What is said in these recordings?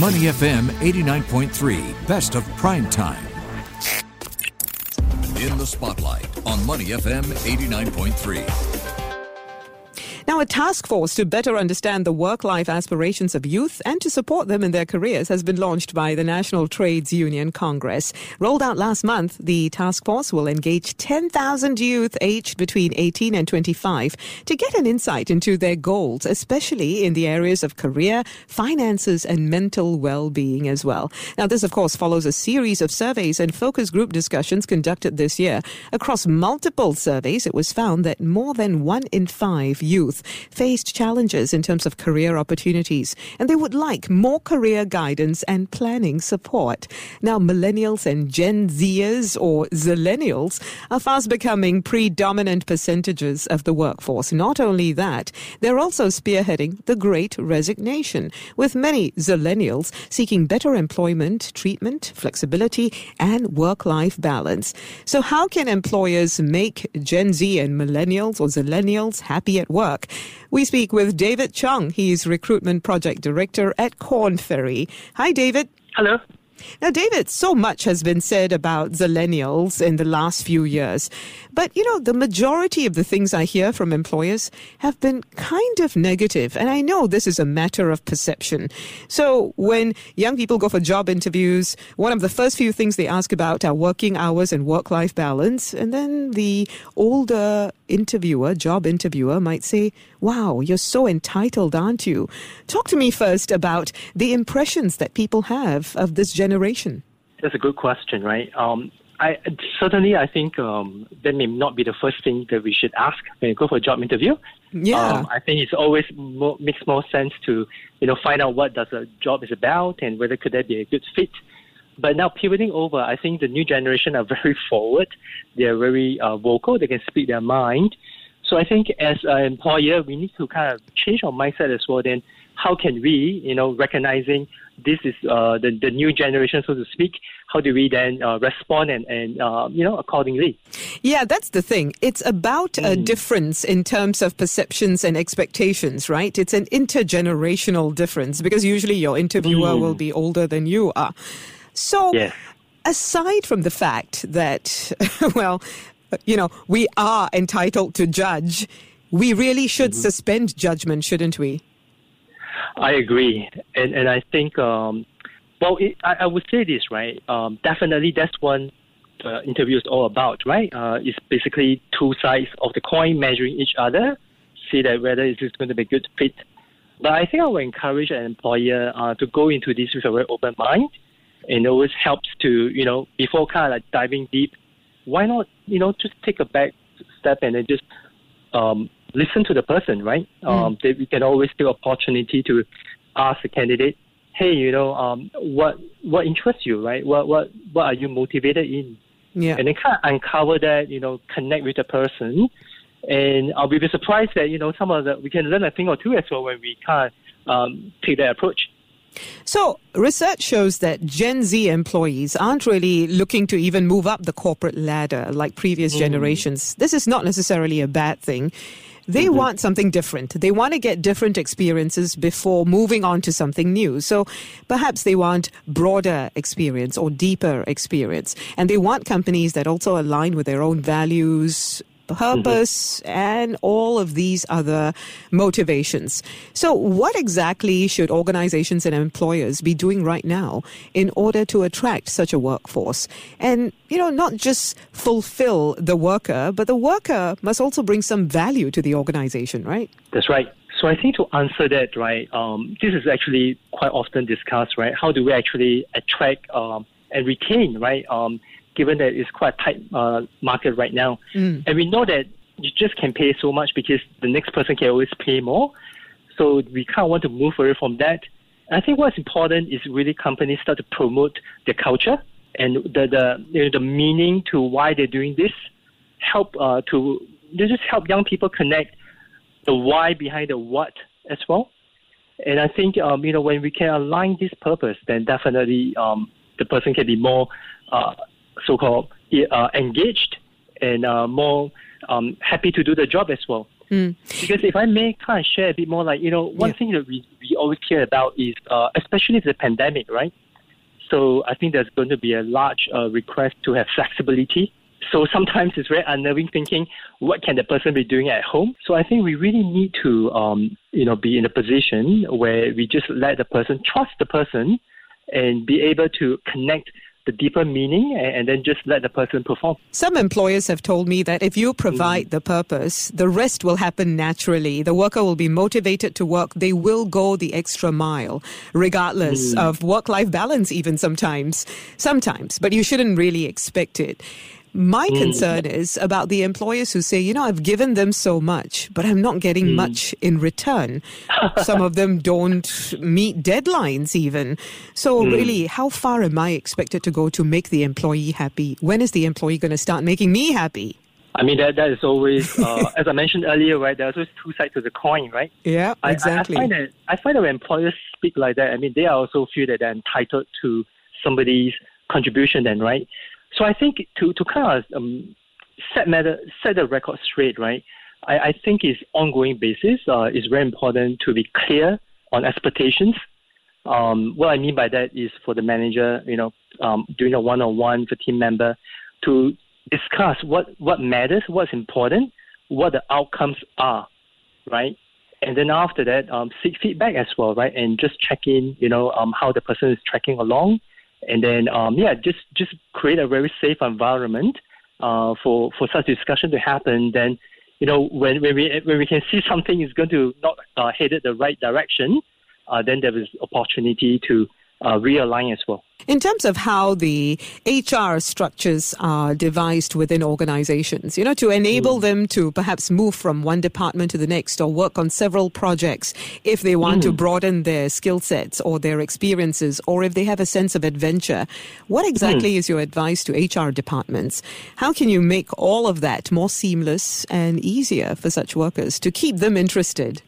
Money FM 89.3, best of prime time. In the spotlight on Money FM 89.3. Now, a task force to better understand the work life aspirations of youth and to support them in their careers has been launched by the National Trades Union Congress. Rolled out last month, the task force will engage 10,000 youth aged between 18 and 25 to get an insight into their goals, especially in the areas of career, finances, and mental well being as well. Now, this, of course, follows a series of surveys and focus group discussions conducted this year. Across multiple surveys, it was found that more than one in five youth youth faced challenges in terms of career opportunities, and they would like more career guidance and planning support. Now, millennials and Gen Zers or Zillennials are fast becoming predominant percentages of the workforce. Not only that, they're also spearheading the great resignation, with many Zillennials seeking better employment, treatment, flexibility, and work life balance. So, how can employers make Gen Z and millennials or Zillennials happy at work? We speak with David Chung. He's Recruitment Project Director at Korn Ferry. Hi, David. Hello. Now, David, so much has been said about Zillennials in the last few years. But, you know, the majority of the things I hear from employers have been kind of negative. And I know this is a matter of perception. So when young people go for job interviews, one of the first few things they ask about are working hours and work life balance. And then the older interviewer, job interviewer, might say, Wow, you're so entitled, aren't you? Talk to me first about the impressions that people have of this generation. That's a good question, right? Um, I certainly I think um, that may not be the first thing that we should ask when you go for a job interview. Yeah, um, I think it's always more, makes more sense to you know find out what does a job is about and whether could that be a good fit. But now pivoting over, I think the new generation are very forward. They're very uh, vocal. They can speak their mind. So I think as an employer, we need to kind of change our mindset as well. Then how can we, you know, recognizing this is uh, the, the new generation, so to speak, how do we then uh, respond and, and uh, you know, accordingly? Yeah, that's the thing. It's about mm. a difference in terms of perceptions and expectations, right? It's an intergenerational difference because usually your interviewer mm. will be older than you are. So, yes. aside from the fact that, well, you know, we are entitled to judge, we really should mm-hmm. suspend judgment, shouldn't we? I agree, and and I think, um, well, it, I, I would say this right. Um, definitely, that's one the interview is all about, right? Uh, it's basically two sides of the coin measuring each other, see that whether it is going to be a good fit. But I think I would encourage an employer uh, to go into this with a very open mind, and it always helps to you know before kind of like diving deep. Why not you know just take a back step and then just um, listen to the person, right? Mm. Um, they, we can always take opportunity to ask the candidate, hey, you know, um, what what interests you, right? What what what are you motivated in? Yeah. And then kind of uncover that, you know, connect with the person. And I'll be surprised that, you know, some of the, we can learn a thing or two as well when we kind of um, take that approach. So, research shows that Gen Z employees aren't really looking to even move up the corporate ladder like previous mm. generations. This is not necessarily a bad thing. They mm-hmm. want something different. They want to get different experiences before moving on to something new. So perhaps they want broader experience or deeper experience. And they want companies that also align with their own values, purpose, mm-hmm. and all of these other motivations. So, what exactly should organizations and employers be doing right now in order to attract such a workforce? And, you know, not just fulfill the worker, but the worker must also bring some value to the organization, right? That's right. So I think to answer that, right, um, this is actually quite often discussed, right? How do we actually attract um, and retain, right, um, given that it's quite a tight uh, market right now. Mm. And we know that you just can pay so much because the next person can always pay more. So we kind of want to move away from that. I think what's important is really companies start to promote their culture and the the you know, the meaning to why they're doing this. Help uh, to they just help young people connect the why behind the what as well. And I think um, you know when we can align this purpose, then definitely um, the person can be more uh, so-called uh, engaged and uh, more um, happy to do the job as well. Mm. Because if I may kind of share a bit more, like, you know, one yeah. thing that we, we always care about is, uh, especially with the pandemic, right? So I think there's going to be a large uh, request to have flexibility. So sometimes it's very unnerving thinking, what can the person be doing at home? So I think we really need to, um, you know, be in a position where we just let the person trust the person and be able to connect the deeper meaning and, and, then just let the person perform. Some employers have told me that if you provide mm. the purpose, the rest will happen naturally. The worker will be motivated to work. They will go the extra mile, regardless mm. of work life balance, even sometimes. Sometimes, but you shouldn't really expect it. My mm. concern is about the employers who say, you know, I've given them so much, but I'm not getting mm. much in return. Some of them don't meet deadlines even. So, mm. really, how far am I expected to go to make the employee happy? When is the employee going to start making me happy? I mean, that, that is always, uh, as I mentioned earlier, right? There's always two sides to the coin, right? Yeah, exactly. I, I, find that, I find that when employers speak like that, I mean, they also feel that they're entitled to somebody's contribution then, right? So I think to, to kind of um, set matter, set the record straight, right? I, I think is ongoing basis uh, is very important to be clear on expectations. Um, what I mean by that is for the manager, you know, um, doing a one-on-one with a team member to discuss what, what matters, what's important, what the outcomes are, right? And then after that, um, seek feedback as well, right? And just check in, you know, um, how the person is tracking along and then um, yeah, just just create a very safe environment uh, for for such discussion to happen. Then you know when when we when we can see something is going to not uh, headed the right direction, uh, then there is opportunity to uh, realign as well. In terms of how the HR structures are devised within organizations, you know, to enable mm. them to perhaps move from one department to the next or work on several projects if they want mm. to broaden their skill sets or their experiences or if they have a sense of adventure, what exactly mm. is your advice to HR departments? How can you make all of that more seamless and easier for such workers to keep them interested?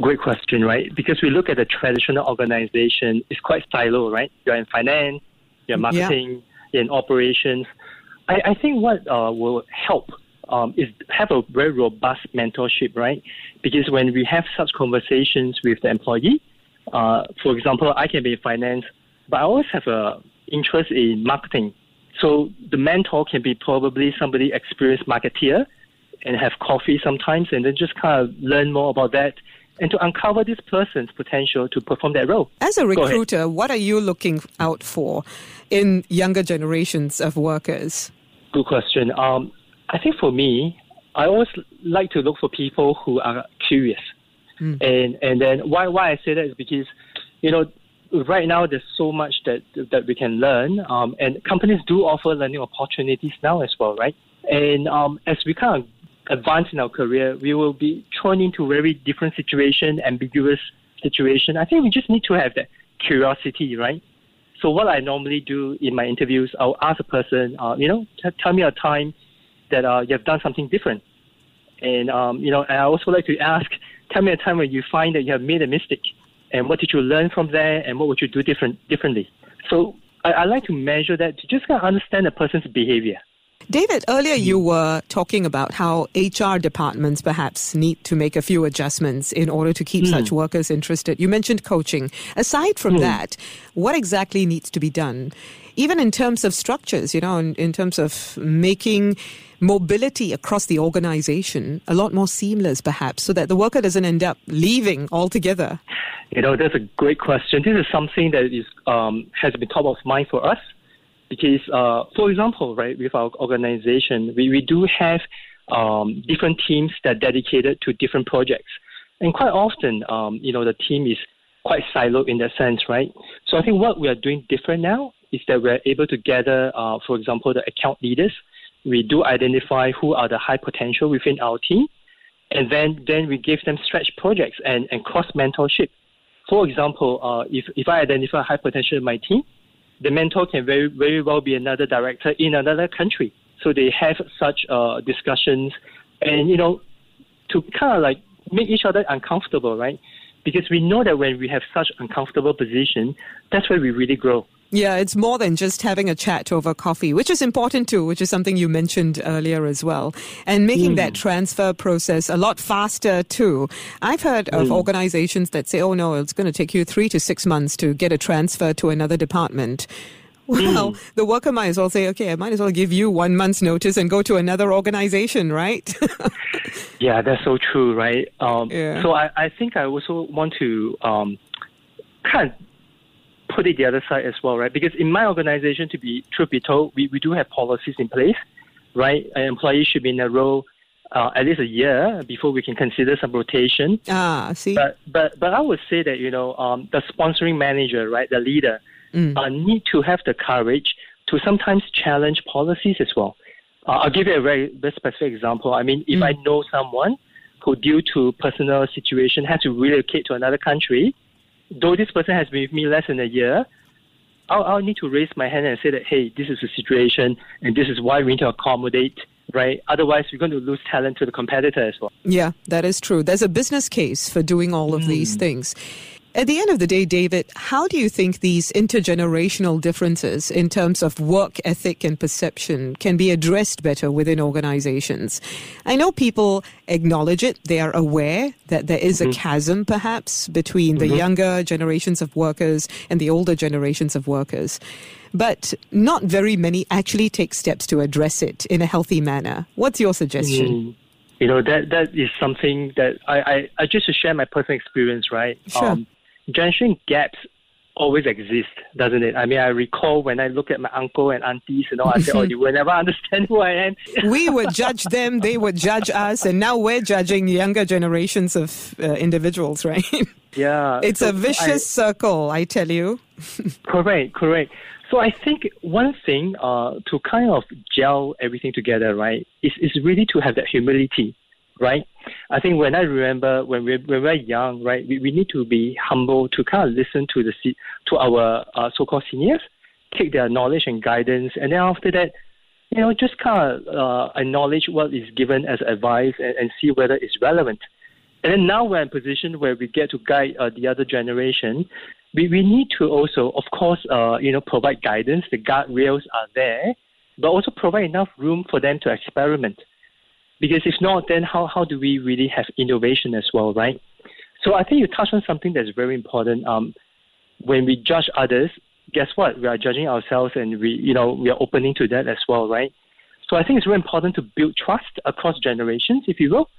Great question, right? Because we look at the traditional organization, it's quite silo, right? You're in finance, you're marketing, yeah. you're in operations. I, I think what uh, will help um, is have a very robust mentorship, right? Because when we have such conversations with the employee, uh, for example, I can be in finance, but I always have a interest in marketing. So the mentor can be probably somebody experienced marketeer and have coffee sometimes and then just kind of learn more about that and to uncover this person's potential to perform that role. As a recruiter, what are you looking out for in younger generations of workers? Good question. Um, I think for me, I always like to look for people who are curious. Mm. And and then why why I say that is because, you know, right now there's so much that that we can learn, um, and companies do offer learning opportunities now as well, right? And um, as we kind of advance in our career, we will be thrown into very different situation, ambiguous situation. I think we just need to have that curiosity, right? So what I normally do in my interviews, I'll ask a person, uh, you know, t- tell me a time that uh, you have done something different. And, um, you know, I also like to ask, tell me a time when you find that you have made a mistake and what did you learn from there and what would you do different differently. So I, I like to measure that to just kind of understand a person's behavior. David, earlier you were talking about how HR departments perhaps need to make a few adjustments in order to keep mm. such workers interested. You mentioned coaching. Aside from mm. that, what exactly needs to be done? Even in terms of structures, you know, in, in terms of making mobility across the organization a lot more seamless, perhaps, so that the worker doesn't end up leaving altogether? You know, that's a great question. This is something that is um, has been top of mind for us because, uh, for example, right, with our organization, we, we do have um, different teams that are dedicated to different projects. And quite often, um, you know, the team is quite siloed in that sense, right? So I think what we are doing different now is that we're able to gather, uh, for example, the account leaders. We do identify who are the high potential within our team, and then then we give them stretch projects and, and cross mentorship. For example, uh, if if I identify high potential in my team, the mentor can very very well be another director in another country. So they have such uh, discussions, and you know, to kind of like make each other uncomfortable, right? Because we know that when we have such uncomfortable position, that's where we really grow. Yeah, it's more than just having a chat over coffee, which is important too, which is something you mentioned earlier as well. And making mm. that transfer process a lot faster too. I've heard mm. of organizations that say, oh no, it's going to take you three to six months to get a transfer to another department. Well, mm. the worker might as well say, okay, I might as well give you one month's notice and go to another organization, right? yeah, that's so true, right? Um, yeah. So I, I think I also want to um, kind of put it the other side as well, right? Because in my organization, to be truth be told, we, we do have policies in place, right? An employee should be in a role uh, at least a year before we can consider some rotation. Ah, see. But but but I would say that you know um, the sponsoring manager, right, the leader, mm. uh, need to have the courage to sometimes challenge policies as well. Uh, I'll give you a very, very specific example. I mean, if mm. I know someone who, due to personal situation, has to relocate to another country, though this person has been with me less than a year, I'll, I'll need to raise my hand and say that, hey, this is the situation and this is why we need to accommodate right? Otherwise, we're going to lose talent to the competitor as well. Yeah, that is true. There's a business case for doing all of mm. these things. At the end of the day, David, how do you think these intergenerational differences in terms of work ethic and perception can be addressed better within organizations? I know people acknowledge it. They are aware that there is mm-hmm. a chasm perhaps between mm-hmm. the younger generations of workers and the older generations of workers. But not very many actually take steps to address it in a healthy manner. What's your suggestion? Mm you know that that is something that I, I, I just to share my personal experience, right? Sure. Um, generation gaps always exist, doesn't it? I mean, I recall when I look at my uncle and aunties and all, I say, oh, you will never understand who I am. we would judge them, they would judge us, and now we're judging younger generations of uh, individuals, right? Yeah. It's so a vicious I, circle, I tell you. correct, correct. So I think one thing uh, to kind of gel everything together, right, is, is really to have that humility right? I think when I remember when we, when we were young, right, we, we need to be humble to kind of listen to the to our uh, so-called seniors, take their knowledge and guidance, and then after that, you know, just kind of uh, acknowledge what is given as advice and, and see whether it's relevant. And then now we're in a position where we get to guide uh, the other generation. We, we need to also, of course, uh, you know, provide guidance. The guardrails are there, but also provide enough room for them to experiment. Because if not, then how, how do we really have innovation as well, right? So I think you touched on something that's very important. Um, when we judge others, guess what? We are judging ourselves, and we, you know, we are opening to that as well, right? So I think it's very important to build trust across generations, if you will.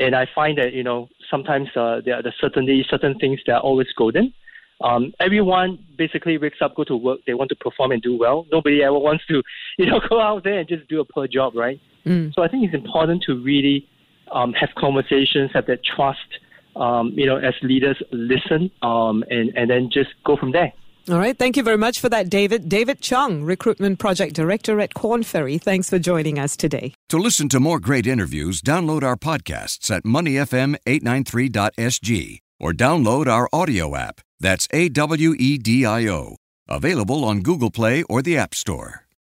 And I find that you know sometimes uh, there are the certainly certain things that are always golden. Um, everyone basically wakes up, go to work, they want to perform and do well. Nobody ever wants to, you know, go out there and just do a poor job, right? Mm. So I think it's important to really um, have conversations, have that trust. Um, you know, as leaders, listen um, and and then just go from there. All right. Thank you very much for that, David. David Chung, Recruitment Project Director at Korn Ferry. Thanks for joining us today. To listen to more great interviews, download our podcasts at moneyfm893.sg or download our audio app. That's A W E D I O. Available on Google Play or the App Store.